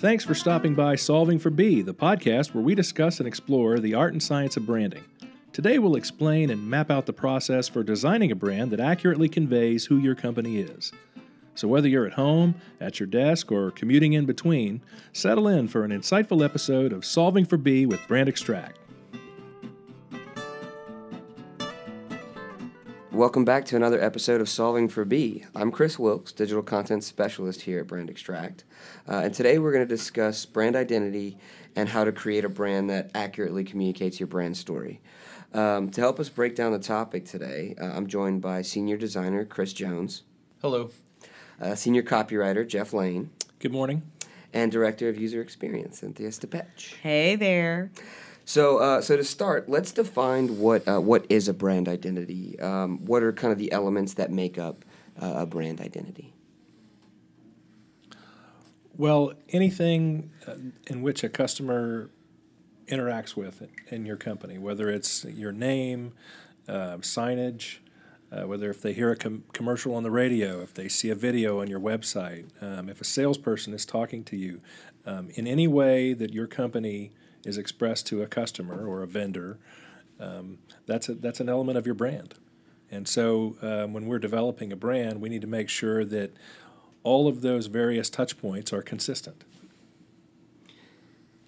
Thanks for stopping by Solving for B, the podcast where we discuss and explore the art and science of branding. Today we'll explain and map out the process for designing a brand that accurately conveys who your company is. So, whether you're at home, at your desk, or commuting in between, settle in for an insightful episode of Solving for B with Brand Extract. Welcome back to another episode of Solving for B. I'm Chris Wilkes, Digital Content Specialist here at Brand Extract. Uh, and today we're going to discuss brand identity and how to create a brand that accurately communicates your brand story. Um, to help us break down the topic today, uh, I'm joined by Senior Designer Chris Jones, Hello. uh, Senior Copywriter Jeff Lane, Good morning. and Director of User Experience Cynthia Stepech. Hey there. So, uh, so to start, let's define what uh, what is a brand identity. Um, what are kind of the elements that make up uh, a brand identity? Well, anything uh, in which a customer interacts with in your company, whether it's your name, uh, signage, uh, whether if they hear a com- commercial on the radio, if they see a video on your website, um, if a salesperson is talking to you, um, in any way that your company is expressed to a customer or a vendor, um, that's a, that's an element of your brand. And so, um, when we're developing a brand, we need to make sure that all of those various touch points are consistent.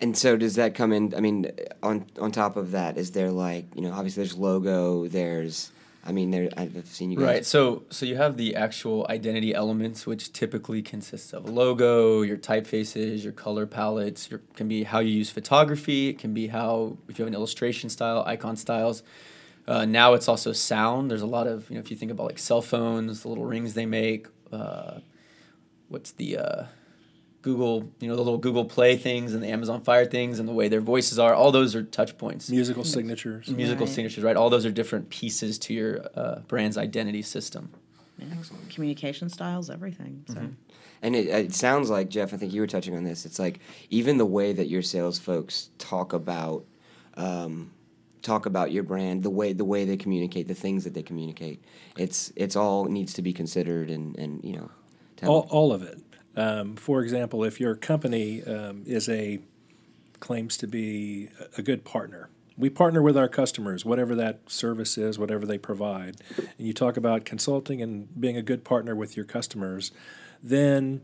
And so, does that come in? I mean, on on top of that, is there like you know, obviously there's logo. There's, I mean, there I've seen you guys. Right. So so you have the actual identity elements, which typically consists of a logo, your typefaces, your color palettes. Your can be how you use photography. It can be how if you have an illustration style, icon styles. Uh, now it's also sound. There's a lot of you know if you think about like cell phones, the little rings they make. Uh, what's the uh, Google, you know, the little Google Play things and the Amazon Fire things and the way their voices are. All those are touch points. Musical signatures. musical Right. signatures, right? All those are different pieces to your uh, brand's identity system. Yeah. Communication styles, everything. So And it, it sounds like Jeff. I think you were touching on this. It's like even the way that your sales folks talk about. Um, talk about your brand the way the way they communicate the things that they communicate it's it's all needs to be considered and and you know All, all of it. Um, for example, if your company um, is a claims to be a good partner, we partner with our customers, whatever that service is, whatever they provide, and you talk about consulting and being a good partner with your customers, then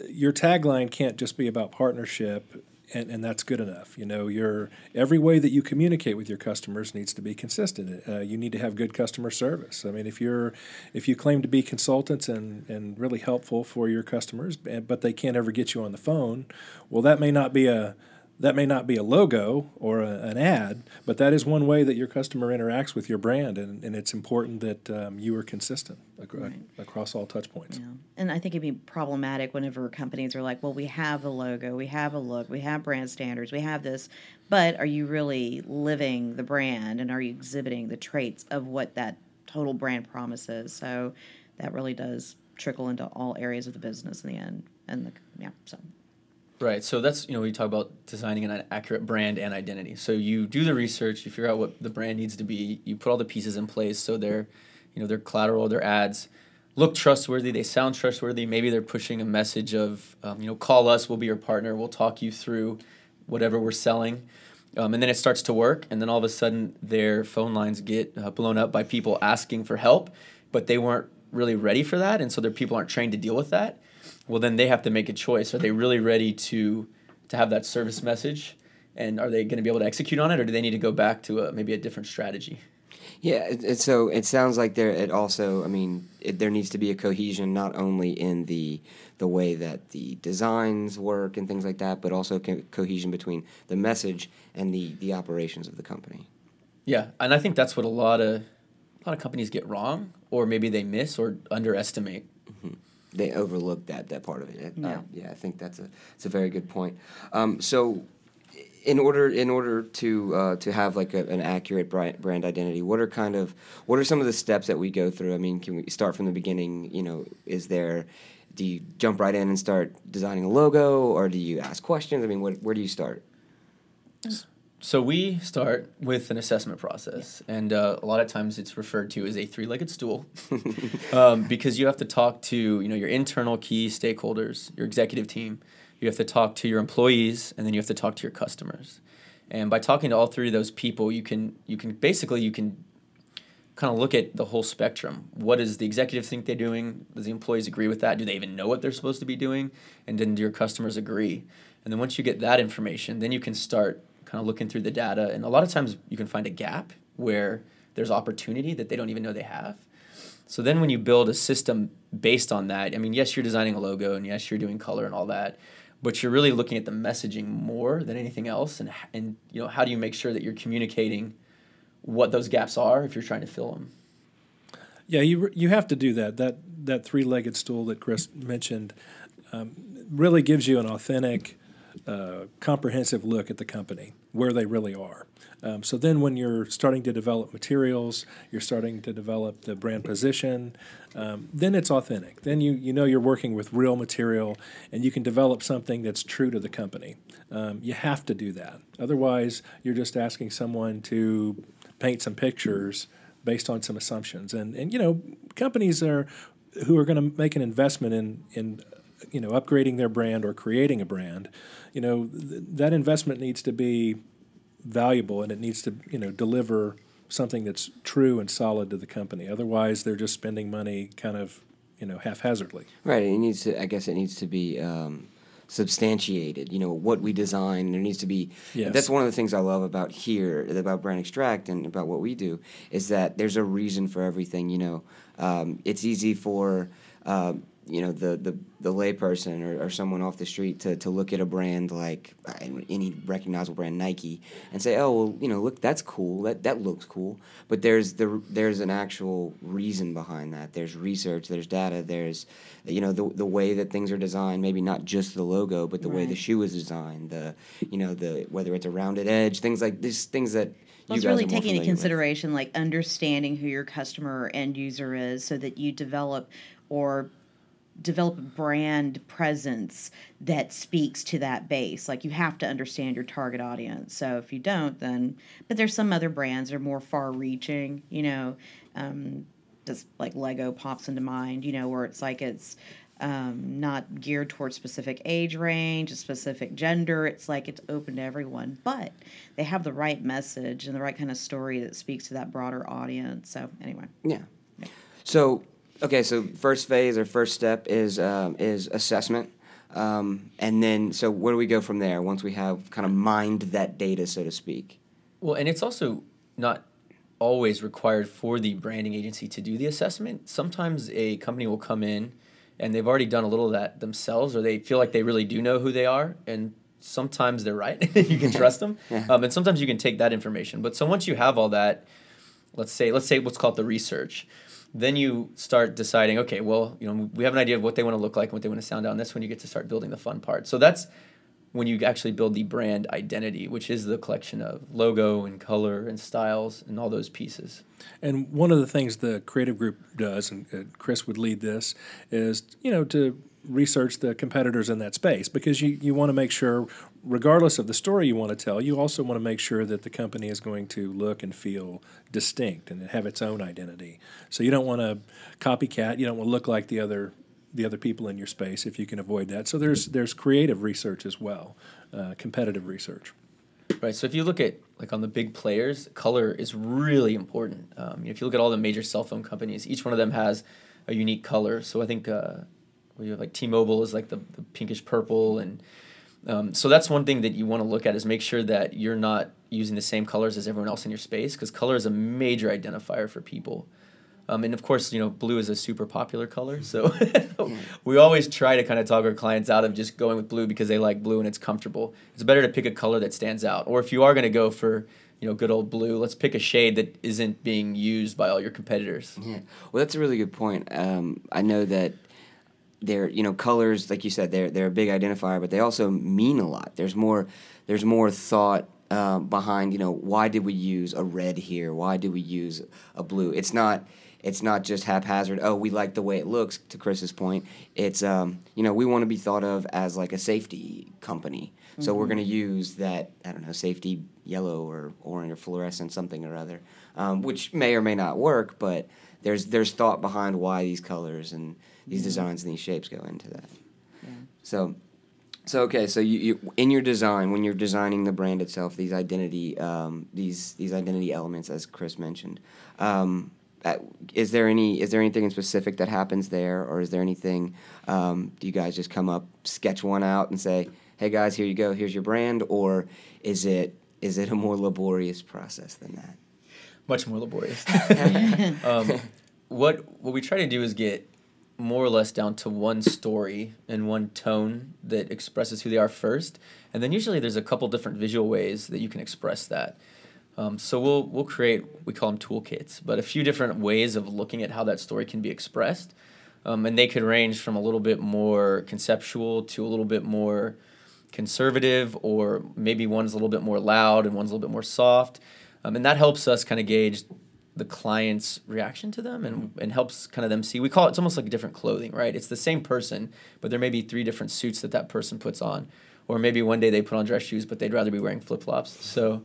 uh, your tagline can't just be about partnership. And, and that's good enough. You know, your every way that you communicate with your customers needs to be consistent. Uh, you need to have good customer service. I mean, if you're if you claim to be consultants and, and really helpful for your customers, but they can't ever get you on the phone, well, that may not be a that may not be a logo or a, an ad, but that is one way that your customer interacts with your brand, and, and it's important that um, you are consistent ac- Right. across all touch points. yeah. And I think it'd be problematic whenever companies are like, well, we have a logo, we have a look, we have brand standards, we have this, but are you really living the brand and are you exhibiting the traits of what that total brand promise is? So that really does trickle into all areas of the business in the end. And the yeah, so Right. So that's, you know, we talk about designing an accurate brand and identity. So you do the research, you figure out what the brand needs to be, you put all the pieces in place so they're, you know, their collateral, their ads look trustworthy, they sound trustworthy. Maybe they're pushing a message of, um, you know, call us, we'll be your partner, we'll talk you through whatever we're selling. Um, and then it starts to work, and then all of a sudden their phone lines get uh, blown up by people asking for help, but they weren't really ready for that, and so their people aren't trained to deal with that. Well, then they have to make a choice. Are they really ready to to have that service message, and are they going to be able to execute on it, or do they need to go back to a, maybe a different strategy? Yeah, it, it, so it sounds like there. It also, I mean, it, there needs to be a cohesion not only in the the way that the designs work and things like that, but also co- cohesion between the message and the the operations of the company. Yeah, and I think that's what a lot of a lot of companies get wrong, or maybe they miss or underestimate. They overlook that that part of it. Uh, Yeah. yeah, I think that's a it's a very good point. Um, so. In order, in order to uh, to have like a, an accurate brand, brand identity, what are kind of what are some of the steps that we go through? I mean, can we start from the beginning? You know, is there do you jump right in and start designing a logo, or do you ask questions? I mean, what, where do you start? So we start with an assessment process, and uh, a lot of times it's referred to as a three-legged stool, um, because you have to talk to you know your internal key stakeholders, your executive team, you you have to talk to your employees, and then you have to talk to your customers. And by talking to all three of those people, you can you can basically you can kind of look at the whole spectrum. What does the executive think they're doing? Does the employees agree with that? Do they even know what they're supposed to be doing? And then do your customers agree? And then once you get that information, then you can start kind of looking through the data. And a lot of times you can find a gap where there's opportunity that they don't even know they have. So then when you build a system based on that, I mean, yes, you're designing a logo and yes, you're doing color and all that, but you're really looking at the messaging more than anything else and and you know, how do you make sure that you're communicating what those gaps are if you're trying to fill them? Yeah, you you have to do that. That that three-legged stool that Chris mentioned um, really gives you an authentic, uh, comprehensive look at the company, where they really are. Um, so then, when you're starting to develop materials, you're starting to develop the brand position. Um, then it's authentic. Then you you know you're working with real material, and you can develop something that's true to the company. Um, you have to do that. Otherwise, you're just asking someone to paint some pictures based on some assumptions. And and you know, companies are who are going to make an investment in in you know upgrading their brand or creating a brand. You know, th- that investment needs to be valuable and it needs to you know deliver something that's true and solid to the company. Otherwise, they're just spending money kind of you know haphazardly. Right. It needs to. I guess it needs to be. Um, substantiated you know what we design there needs to be Yes. that's one of the things i love about here about brand extract and about what we do is that there's a reason for everything you know um, it's easy for uh, you know the the, the layperson or, or someone off the street to, to look at a brand like any recognizable brand Nike and say oh well you know look that's cool. That that looks cool. But there's the there's an actual reason behind that. There's research there's data there's you know the the way that things are designed maybe not just the logo but the way the shoe is designed the you know the whether it's a rounded edge things like these things that Well, you it's guys really are taking into familiar with. consideration like understanding who your customer or end user is so that you develop or develop a brand presence that speaks to that base like you have to understand your target audience so if you don't then but there's some other brands that are more far reaching you know um, just like lego pops into mind you know where it's like it's um, not geared towards specific age range, a specific gender. It's like it's open to everyone, but they have the right message and the right kind of story that speaks to that broader audience. So anyway, Yeah. So okay, so first phase or first step is um, is assessment, um, and then so where do we go from there once we have kind of mined that data, so to speak? Well, and it's also not always required for the branding agency to do the assessment. Sometimes a company will come in and they've already done a little of that themselves, or they feel like they really do know who they are, and sometimes they're right. you can trust them, Yeah. um, and sometimes you can take that information. But so once you have all that, let's say let's say what's called the research. Then you start deciding, okay, well, you know, we have an idea of what they want to look like and what they want to sound out, and that's when you get to start building the fun part. So that's when you actually build the brand identity, which is the collection of logo and color and styles and all those pieces. And one of the things the creative group does, and Chris would lead this, is you know to research the competitors in that space because you, you want to make sure, regardless of the story you want to tell, you also want to make sure that the company is going to look and feel distinct and have its own identity. So you don't want to copycat. You don't want to look like the other the other people in your space if you can avoid that. So there's there's creative research as well, uh, competitive research. Right. So if you look at like on the big players, color is really important. Um, if you look at all the major cell phone companies, each one of them has a unique color. So I think uh, we have like T-Mobile is like the, the pinkish purple, and um, so that's one thing that you want to look at is make sure that you're not using the same colors as everyone else in your space because color is a major identifier for people. Um, and of course, you know, blue is a super popular color. So we always try to kind of talk our clients out of just going with blue because they like blue and it's comfortable. It's better to pick a color that stands out. Or if you are going to go for, you know, good old blue, let's pick a shade that isn't being used by all your competitors. Yeah. Well, that's a really good point. Um, I know that they're you know colors like you said they're they're a big identifier, but they also mean a lot. There's more there's more thought uh, behind you know why did we use a red here? Why did we use a blue? It's not it's not just haphazard. Oh, we like the way it looks. To Chris's point, it's um, you know we want to be thought of as like a safety company. So we're going to use that I don't know safety yellow or orange or fluorescent something or other, um, which may or may not work, but there's there's thought behind why these colors and these designs and these shapes go into that. So, So okay, so you, you in your design when you're designing the brand itself, these identity um, these these identity elements, as Chris mentioned, um, uh, is there any is there anything in specific that happens there, or is there anything? Um, do you guys just come up, sketch one out, and say, "Hey guys, here you go. Here's your brand," or is it is it a more laborious process than that? Much more laborious. um, what what we try to do is get more or less down to one story and one tone that expresses who they are first, and then usually there's a couple different visual ways that you can express that. Um, so we'll we'll create we call them toolkits, but a few different ways of looking at how that story can be expressed, um, and they could range from a little bit more conceptual to a little bit more conservative, or maybe one's a little bit more loud and one's a little bit more soft, um, and that helps us kind of gauge the client's reaction to them and, and helps kind of them see we call it it's almost like different clothing right it's the same person but there may be three different suits that that person puts on or maybe one day they put on dress shoes but they'd rather be wearing flip-flops so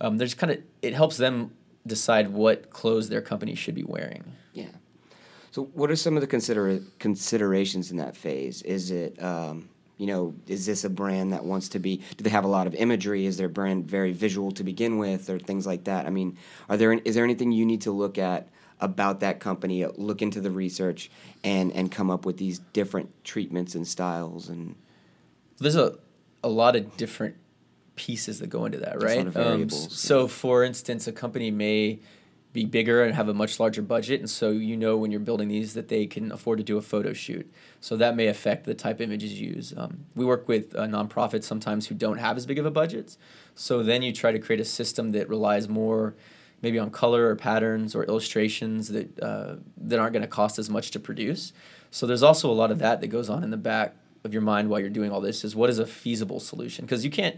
um, there's kind of it helps them decide what clothes their company should be wearing Yeah. So, what are some of the consider considerations in that phase? Is it, um, you know, is this a brand that wants to be? Do they have a lot of imagery? Is their brand very visual to begin with, or things like that? I mean, are there is there anything you need to look at about that company? Look into the research and and come up with these different treatments and styles and there's a a lot of different pieces that go into that, There's a lot right? Um, so, for instance, a company may be bigger and have a much larger budget, and so you know when you're building these that they can afford to do a photo shoot. So that may affect the type of images you use. Um, we work with uh, nonprofits sometimes who don't have as big of a budget, so then you try to create a system that relies more. Maybe on color or patterns or illustrations that uh, that aren't going to cost as much to produce. So there's also a lot of that that goes on in the back of your mind while you're doing all this. Is what is a feasible solution? Because you can't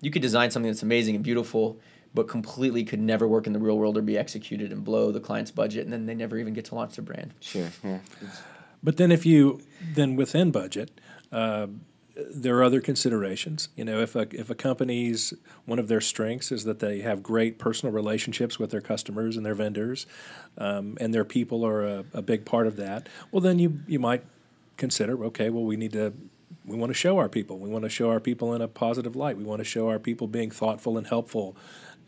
you could design something that's amazing and beautiful, but completely could never work in the real world or be executed and blow the client's budget, and then they never even get to launch their brand. sure, yeah, But then, if you then within budget, uh, there are other considerations. You know, if a if a company's one of their strengths is that they have great personal relationships with their customers and their vendors, um, and their people are a, a big part of that. Well, then you you might consider, okay, well, we need to. We want to show our people. We want to show our people in a positive light. We want to show our people being thoughtful and helpful,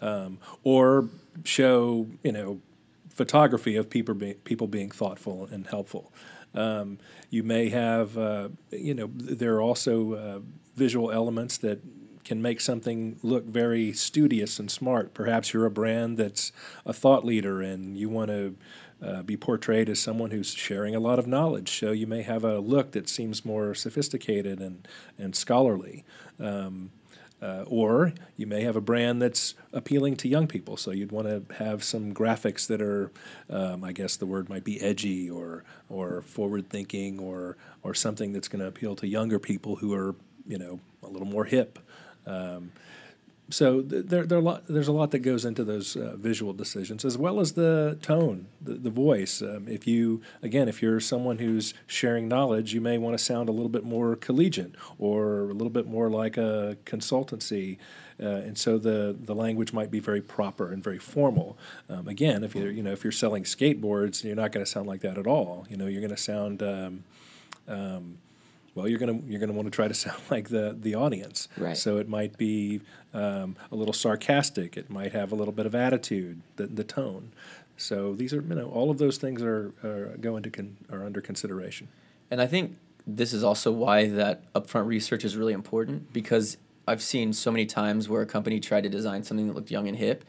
um, or show you know photography of people being people being thoughtful and helpful. Um, you may have, uh, you know, there are also uh, visual elements that can make something look very studious and smart. Perhaps you're a brand that's a thought leader and you want to uh, be portrayed as someone who's sharing a lot of knowledge. So you may have a look that seems more sophisticated and, and scholarly. Um, uh, or you may have a brand that's appealing to young people, so you'd want to have some graphics that are, um, I guess the word might be edgy or or forward thinking or or something that's going to appeal to younger people who are you know a little more hip. Um, so there, there lot, there's a lot that goes into those uh, visual decisions, as well as the tone, the, the voice. Um, if you, again, if you're someone who's sharing knowledge, you may want to sound a little bit more collegiate or a little bit more like a consultancy. Uh, and so the, the language might be very proper and very formal. Um, again, if you're you know if you're selling skateboards, you're not going to sound like that at all. You know, you're going to sound um, um, well, you're gonna you're gonna want to try to sound like the the audience. Right. So it might be um, a little sarcastic. It might have a little bit of attitude. The the tone. So these are you know all of those things are, are go into con, are under consideration. And I think this is also why that upfront research is really important because I've seen so many times where a company tried to design something that looked young and hip,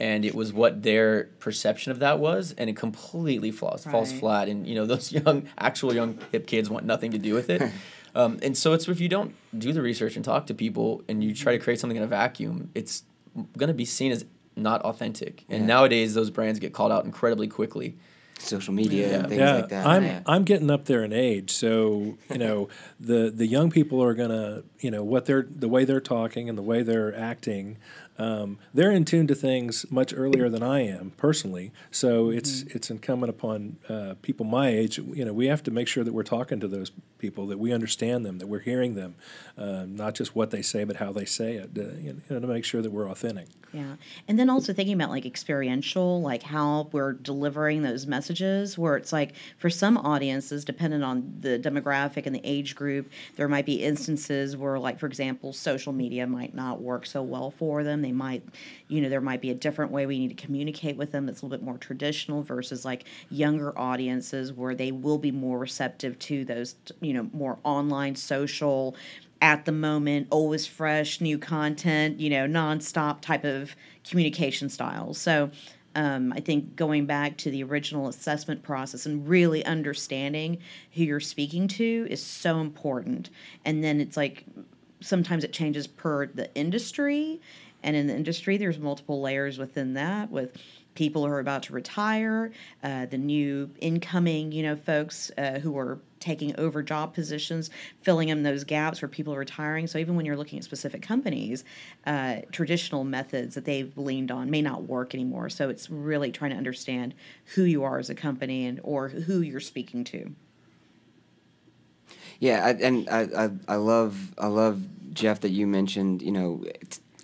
and it was what their perception of that was, and it completely falls falls flat. And you know those young, actual young hip kids want nothing to do with it. um, and so it's if you don't do the research and talk to people, and you try to create something in a vacuum, it's going to be seen as not authentic. And Yeah. nowadays, those brands get called out incredibly quickly. Social media and Yeah. things yeah, like that. I'm yeah. I'm getting up there in age, so you know the the young people are gonna you know what they're the way they're talking and the way they're acting um, they're in tune to things much earlier than I am personally. So it's it's incumbent upon uh, people my age. You know, we have to make sure that we're talking to those people, that we understand them, that we're hearing them, uh, not just what they say, but how they say it. Uh, you know, to make sure that we're authentic. Yeah. And then also thinking about like experiential, like how we're delivering those messages, where it's like for some audiences, depending on the demographic and the age group, there might be instances where, like, for example, social media might not work so well for them. They might, you know, there might be a different way we need to communicate with them that's a little bit more traditional versus like younger audiences where they will be more receptive to those, you know, more online social at the moment, always fresh, new content, you know, nonstop type of communication styles. So um, I think going back to the original assessment process and really understanding who you're speaking to is so important. And then it's like sometimes it changes per the industry. And in the industry, there's multiple layers within that with people who are about to retire, uh, the new incoming, you know, folks uh, who are taking over job positions, filling in those gaps where people are retiring. So even when you're looking at specific companies, uh, traditional methods that they've leaned on may not work anymore. So it's really trying to understand who you are as a company and or who you're speaking to. Yeah, I, and I, I I love I love Jeff that you mentioned. You know,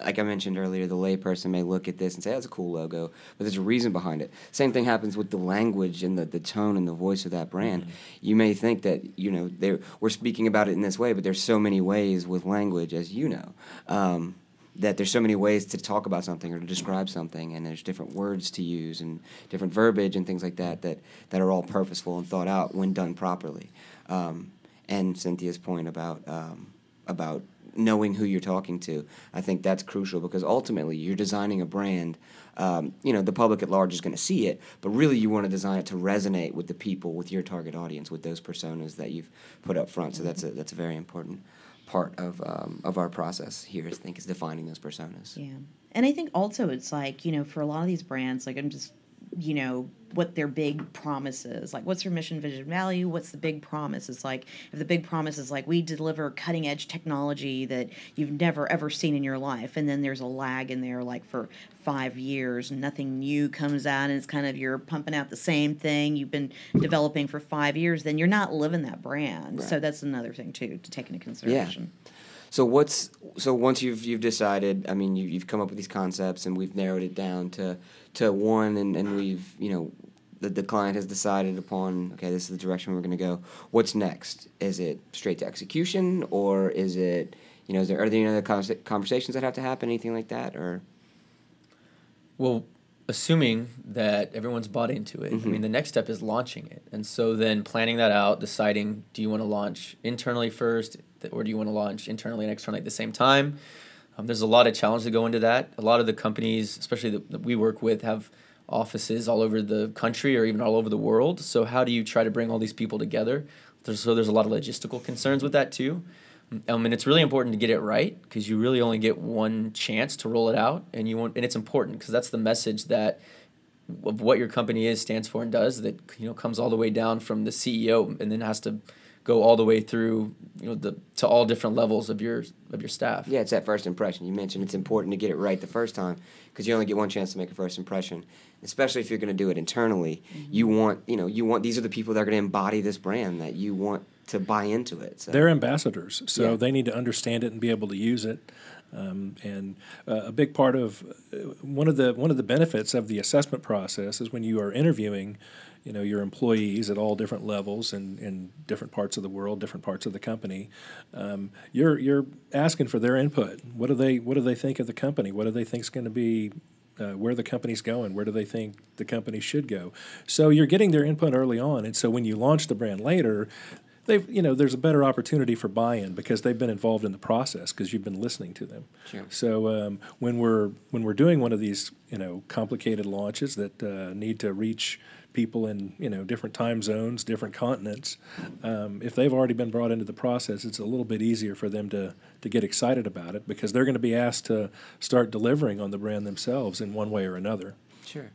like I mentioned earlier, the layperson may look at this and say, "That's a cool logo," but there's a reason behind it. Same thing happens with the language and the, the tone and the voice of that brand. Mm-hmm. You may think that you know we're speaking about it in this way, but there's so many ways with language, as you know. Um, that there's so many ways to talk about something or to describe something, and there's different words to use and different verbiage and things like that that, that are all purposeful and thought out when done properly. Um, and Cynthia's point about um, about knowing who you're talking to, I think that's crucial because ultimately you're designing a brand. Um, you know, the public at large is going to see it, but really you want to design it to resonate with the people, with your target audience, with those personas that you've put up front. So that's a that's a very important part of um, of our process here. I think is defining those personas. Yeah. And I think also it's like, you know, for a lot of these brands, like I'm just, you know, what their big promise is. Like, what's your mission, vision, value? What's the big promise? It's like, if the big promise is like, we deliver cutting edge technology that you've never ever seen in your life, and then there's a lag in there, like for five years, nothing new comes out, and it's kind of you're pumping out the same thing you've been developing for five years, then you're not living that brand. So that's another thing, too, to take into consideration. yeah. So what's so once you've you've decided, I mean, you, you've come up with these concepts and we've narrowed it down to to one, and, and we've you know the, the client has decided upon okay, this is the direction we're going to go. What's next? Is it straight to execution, or is it you know is there are there any other conversa- conversations that have to happen, anything like that, or Well, assuming that everyone's bought into it, Mm-hmm. I mean, the next step is launching it. And so then planning that out, deciding do you want to launch internally first, or do you want to launch internally and externally at the same time? Um, there's a lot of challenges that go into that. A lot of the companies, especially that, that we work with, have offices all over the country or even all over the world. So how do you try to bring all these people together? There's, so there's a lot of logistical concerns with that too. Um, and it's really important to get it right because you really only get one chance to roll it out, and you want, and it's important because that's the message that of what your company is, stands for, and does. That you know comes all the way down from the CEO, and then has to go all the way through you know the to all different levels of your of your staff. yeah, it's that first impression. You mentioned it's important to get it right the first time because you only get one chance to make a first impression. Especially if you're going to do it internally, you want you know you want these are the people that are going to embody this brand that you want to buy into it. So. They're ambassadors, so Yeah. they need to understand it and be able to use it. Um, and uh, a big part of uh, one of the one of the benefits of the assessment process is when you are interviewing, you know, your employees at all different levels and in different parts of the world, different parts of the company. Um, you're you're asking for their input. What do they What do they think of the company? What do they think is going to be uh, where the company's going, where do they think the company should go. So you're getting their input early on, and so when you launch the brand later, they've you know there's a better opportunity for buy-in because they've been involved in the process because you've been listening to them. Sure. So um, when we're when we're doing one of these you know complicated launches that uh, need to reach people in you know different time zones, different continents, um, if they've already been brought into the process, it's a little bit easier for them to to get excited about it because they're going to be asked to start delivering on the brand themselves in one way or another. Sure.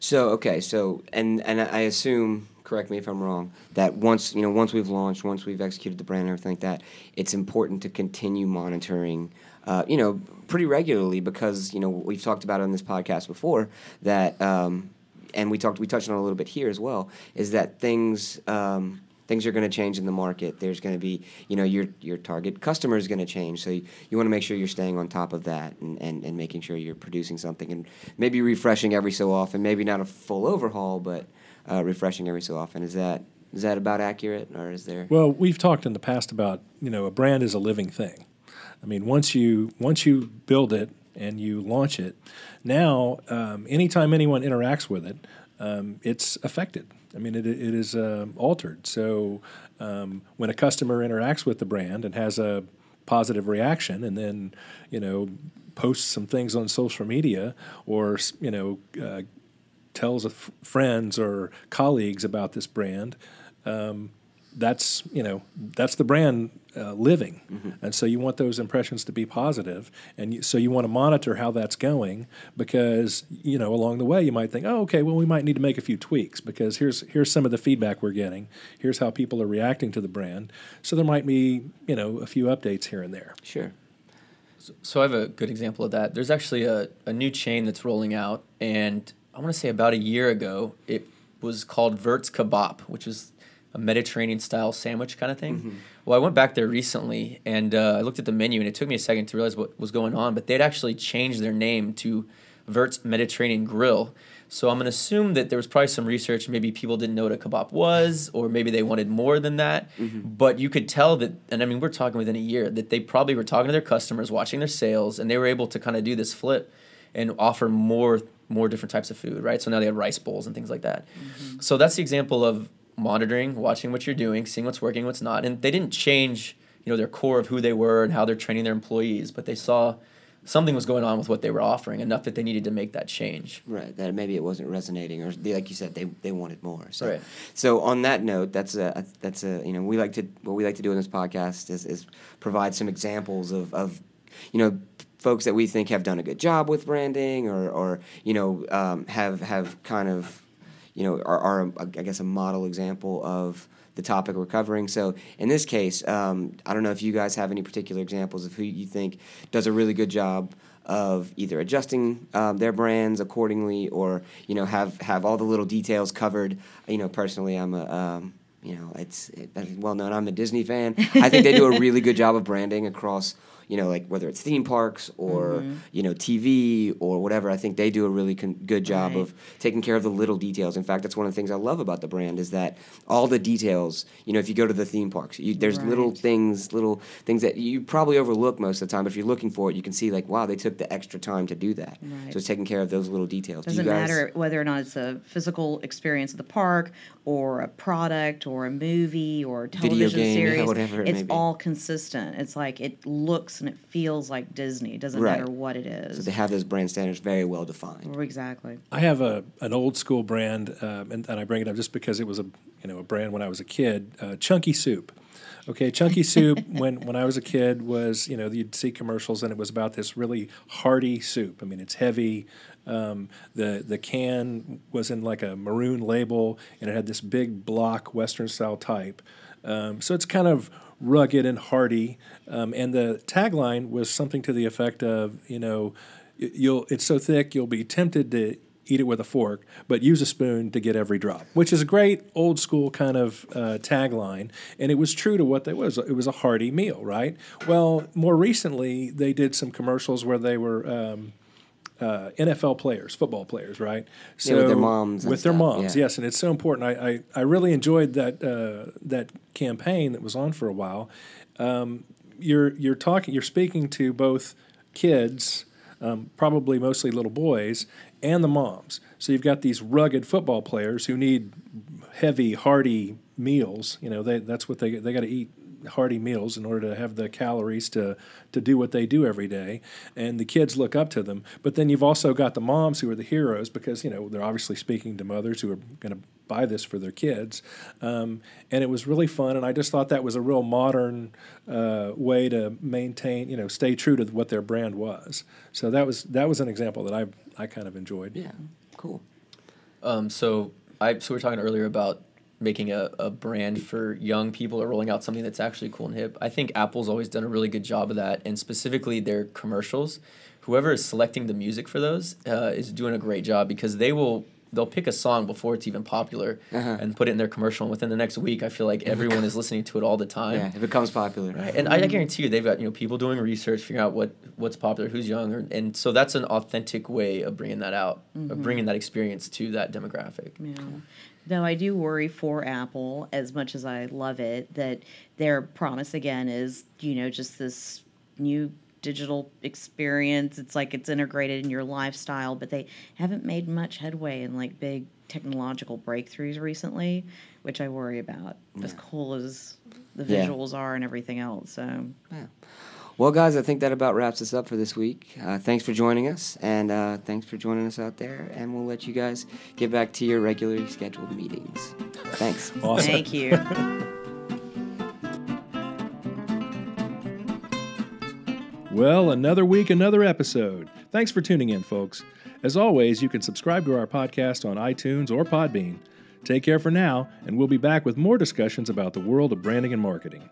So okay, so and and I assume, correct me if I'm wrong, that once you know once we've launched, once we've executed the brand and everything like that, it's important to continue monitoring uh, you know, pretty regularly because you know we've talked about on this podcast before that, um, and we talked we touched on a little bit here as well. Is that things. Um, things are going to change in the market. There's going to be, you know, your your target customer is going to change. So you, you want to make sure you're staying on top of that and, and, and making sure you're producing something and maybe refreshing every so often. Maybe not a full overhaul, but uh, refreshing every so often. Is that is that about accurate, or is there? Well, we've talked in the past about you know a brand is a living thing. I mean, once you once you build it and you launch it, now um, anytime anyone interacts with it, um, it's affected. I mean, it, it is uh, altered. So um, when a customer interacts with the brand and has a positive reaction, and then you know posts some things on social media, or you know uh, tells friends or colleagues about this brand, um, that's you know that's the brand uh, living, mm-hmm. and so you want those impressions to be positive, and you, so you want to monitor how that's going because you know along the way you might think, oh, okay, well we might need to make a few tweaks because here's here's some of the feedback we're getting, here's how people are reacting to the brand, so there might be you know a few updates here and there. Sure. So, so I have a good example of that. There's actually a, a new chain that's rolling out, and I want to say about a year ago, it was called Vert's Kebab, which is a Mediterranean style sandwich kind of thing. Mm-hmm. Well, I went back there recently and uh, I looked at the menu, and it took me a second to realize what was going on. But they'd actually changed their name to Vert's Mediterranean Grill. So I'm gonna assume that there was probably some research. Maybe people didn't know what a kebab was, or maybe they wanted more than that. Mm-hmm. But you could tell that, and I mean, we're talking within a year that they probably were talking to their customers, watching their sales, and they were able to kind of do this flip and offer more more different types of food, right? So now they have rice bowls and things like that. Mm-hmm. So that's the example of monitoring, watching what you're doing, seeing what's working, what's not. And they didn't change, you know, their core of who they were and how they're training their employees, but they saw something was going on with what they were offering enough that they needed to make that change. Right. That maybe it wasn't resonating, or they, like you said, they, they wanted more. So, right. so on that note, that's a that's a you know we like to what we like to do in this podcast is, is provide some examples of, of you know folks that we think have done a good job with branding or or you know um, have have kind of you know, are, are I guess a model example of the topic we're covering. So in this case, um, I don't know if you guys have any particular examples of who you think does a really good job of either adjusting um, their brands accordingly or you know have have all the little details covered. You know, personally, I'm a um, you know it's it, well known. I'm a Disney fan. I think they do a really good job of branding across you know, like whether it's theme parks or mm-hmm. you know TV or whatever. I think they do a really con- good job right. of taking care of the little details. In fact, that's one of the things I love about the brand is that all the details. You know, if you go to the theme parks, you, there's right. little things, little things that you probably overlook most of the time. But if you're looking for it, you can see like, wow, they took the extra time to do that. Right. So it's taking care of those little details. Doesn't do guys, matter whether or not it's a physical experience at the park or a product or a movie or television game, series. Whatever it it's all consistent. It's like it looks and it feels like Disney. It doesn't right. matter what it is. So they have those brand standards very well defined. Exactly. I have a an old school brand, um, and, and, I bring it up just because it was a you know a brand when I was a kid. Uh, Chunky Soup. Okay, Chunky Soup. when when I was a kid, was you know you'd see commercials and it was about this really hearty soup. I mean, it's heavy. Um, the the can was in like a maroon label, and it had this big block Western style type. Um, so it's kind of rugged and hardy. Um, and the tagline was something to the effect of, you know, you'll it's so thick you'll be tempted to eat it with a fork, but use a spoon to get every drop, which is a great old school kind of uh, tagline. And it was true to what they was. It was a hearty meal, right? Well, more recently, they did some commercials where they were. Um, uh, NFL players, football players, right? So yeah, with their moms. With their moms, yeah. yes, and it's so important. I, I, I really enjoyed that uh, that campaign that was on for a while. Um, you're you're talking, you're speaking to both kids, um, probably mostly little boys, and the moms. So you've got these rugged football players who need heavy, hearty meals. You know, they that's what they they got to eat hearty meals in order to have the calories to to do what they do every day. And the kids look up to them. But then you've also got the moms who are the heroes because you know they're obviously speaking to mothers who are going to buy this for their kids. Um, and it was really fun. And i just thought that was a real modern uh, way to maintain you know stay true to what their brand was. So that was that was an example that i i kind of enjoyed. Yeah. Cool. Um, so i so we were talking earlier about making a, a brand for young people or rolling out something that's actually cool and hip. I think Apple's always done a really good job of that, and specifically their commercials. Whoever is selecting the music for those uh, is doing a great job because they will they'll pick a song before it's even popular Uh-huh. and put it in their commercial. And within the next week, I feel like everyone is listening to it all the time. Yeah, it becomes popular. Right. And I, I guarantee you, they've got you know people doing research, figuring out what what's popular, who's young, or, and so that's an authentic way of bringing that out, of bringing that experience to that demographic. Yeah. Though I do worry for Apple, as much as I love it, that their promise again is, you know, just this new digital experience. It's like it's integrated in your lifestyle, but they haven't made much headway in like big technological breakthroughs recently, which I worry about. As cool as the Yeah. visuals are and everything else. So Well, guys, I think that about wraps us up for this week. Uh, thanks for joining us, and uh, thanks for joining us out there. And we'll let you guys get back to your regularly scheduled meetings. Thanks. Awesome. thank you. Well, another week, another episode. Thanks for tuning in, folks. As always, you can subscribe to our podcast on iTunes or Podbean. Take care for now, and we'll be back with more discussions about the world of branding and marketing.